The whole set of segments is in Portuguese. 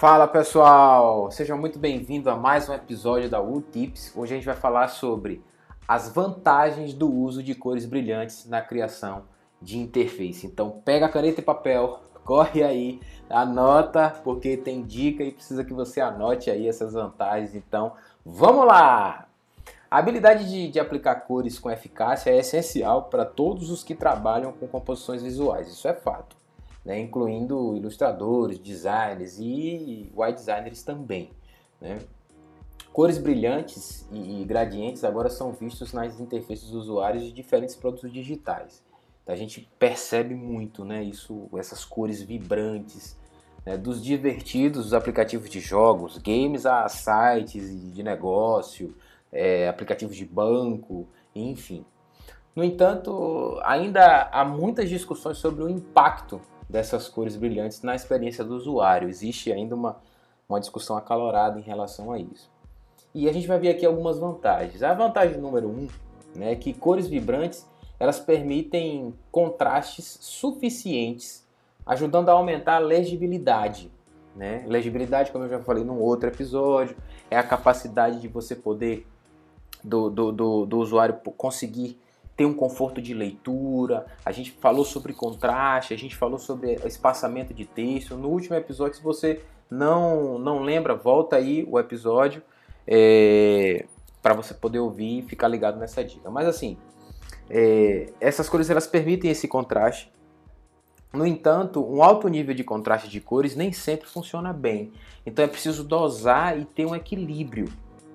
Fala pessoal, sejam muito bem-vindos a mais um episódio da U-Tips. Hoje a gente vai falar sobre as vantagens do uso de cores brilhantes na criação de interface. Então pega a caneta e papel, corre aí, anota, porque tem dica e precisa que você anote aí essas vantagens. Então vamos lá! A habilidade de, de aplicar cores com eficácia é essencial para todos os que trabalham com composições visuais, isso é fato né, incluindo ilustradores, designers e web designers também. Né. Cores brilhantes e, gradientes agora são vistos nas interfaces dos usuários de diferentes produtos digitais. A gente percebe muito né, isso, essas cores vibrantes, né, dos divertidos dos aplicativos de jogos, games a sites de negócio, é, aplicativos de banco, enfim. No entanto, ainda há muitas discussões sobre o impacto dessas cores brilhantes na experiência do usuário. Existe ainda uma, uma discussão acalorada em relação a isso. E a gente vai ver aqui algumas vantagens. A vantagem número um né, é que cores vibrantes elas permitem contrastes suficientes, ajudando a aumentar a legibilidade. Né? Legibilidade, como eu já falei num outro episódio, é a capacidade de você poder, do, do, do, do usuário conseguir ter um conforto de leitura, a gente falou sobre contraste, a gente falou sobre espaçamento de texto. No último episódio, se você não, não lembra, volta aí o episódio é, para você poder ouvir e ficar ligado nessa dica. Mas assim, é, essas cores elas permitem esse contraste. No entanto, um alto nível de contraste de cores nem sempre funciona bem. Então é preciso dosar e ter um equilíbrio,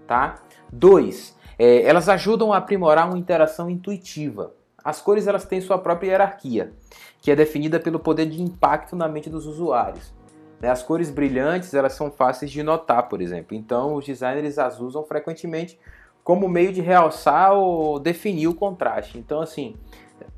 tá? Dois, é, elas ajudam a aprimorar uma interação intuitiva. As cores elas têm sua própria hierarquia, que é definida pelo poder de impacto na mente dos usuários. Né, as cores brilhantes elas são fáceis de notar, por exemplo. Então, os designers as usam frequentemente como meio de realçar ou definir o contraste. Então, assim,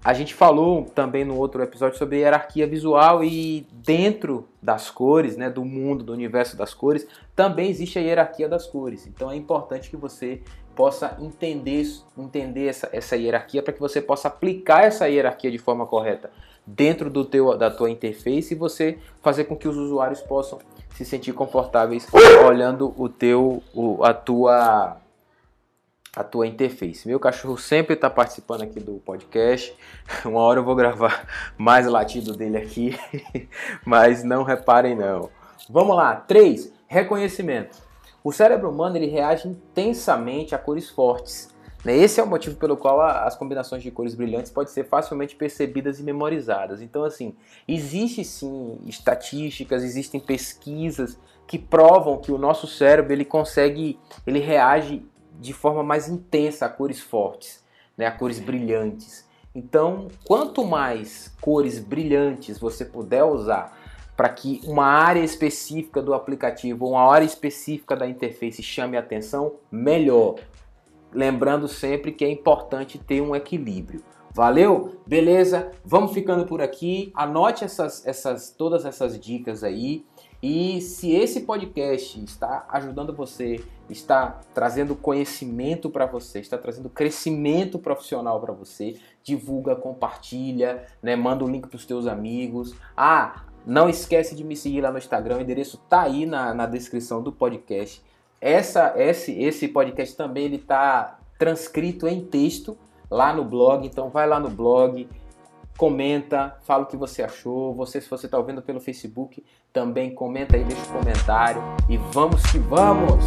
a gente falou também no outro episódio sobre hierarquia visual e dentro das cores, né, do mundo, do universo das cores, também existe a hierarquia das cores. Então é importante que você possa entender, entender essa, essa hierarquia para que você possa aplicar essa hierarquia de forma correta dentro do teu, da tua interface e você fazer com que os usuários possam se sentir confortáveis olhando o teu, o, a tua a tua interface. Meu cachorro sempre está participando aqui do podcast. Uma hora eu vou gravar mais latido dele aqui, mas não reparem não. Vamos lá. 3. Reconhecimento. O cérebro humano ele reage intensamente a cores fortes. Né? Esse é o motivo pelo qual as combinações de cores brilhantes podem ser facilmente percebidas e memorizadas. Então, assim, existe sim estatísticas, existem pesquisas que provam que o nosso cérebro ele consegue, ele reage de forma mais intensa a cores fortes, né, a cores brilhantes. Então, quanto mais cores brilhantes você puder usar para que uma área específica do aplicativo, uma área específica da interface chame atenção, melhor. Lembrando sempre que é importante ter um equilíbrio. Valeu? Beleza? Vamos ficando por aqui. Anote essas, essas, todas essas dicas aí. E se esse podcast está ajudando você, está trazendo conhecimento para você, está trazendo crescimento profissional para você, divulga, compartilha, né? manda o link para os teus amigos. Ah, não esquece de me seguir lá no Instagram, o endereço tá aí na, na descrição do podcast. Essa, esse, esse podcast também ele tá transcrito em texto lá no blog, então vai lá no blog, comenta, fala o que você achou. Você, se você está ouvindo pelo Facebook, também comenta aí, deixa um comentário. E vamos que vamos!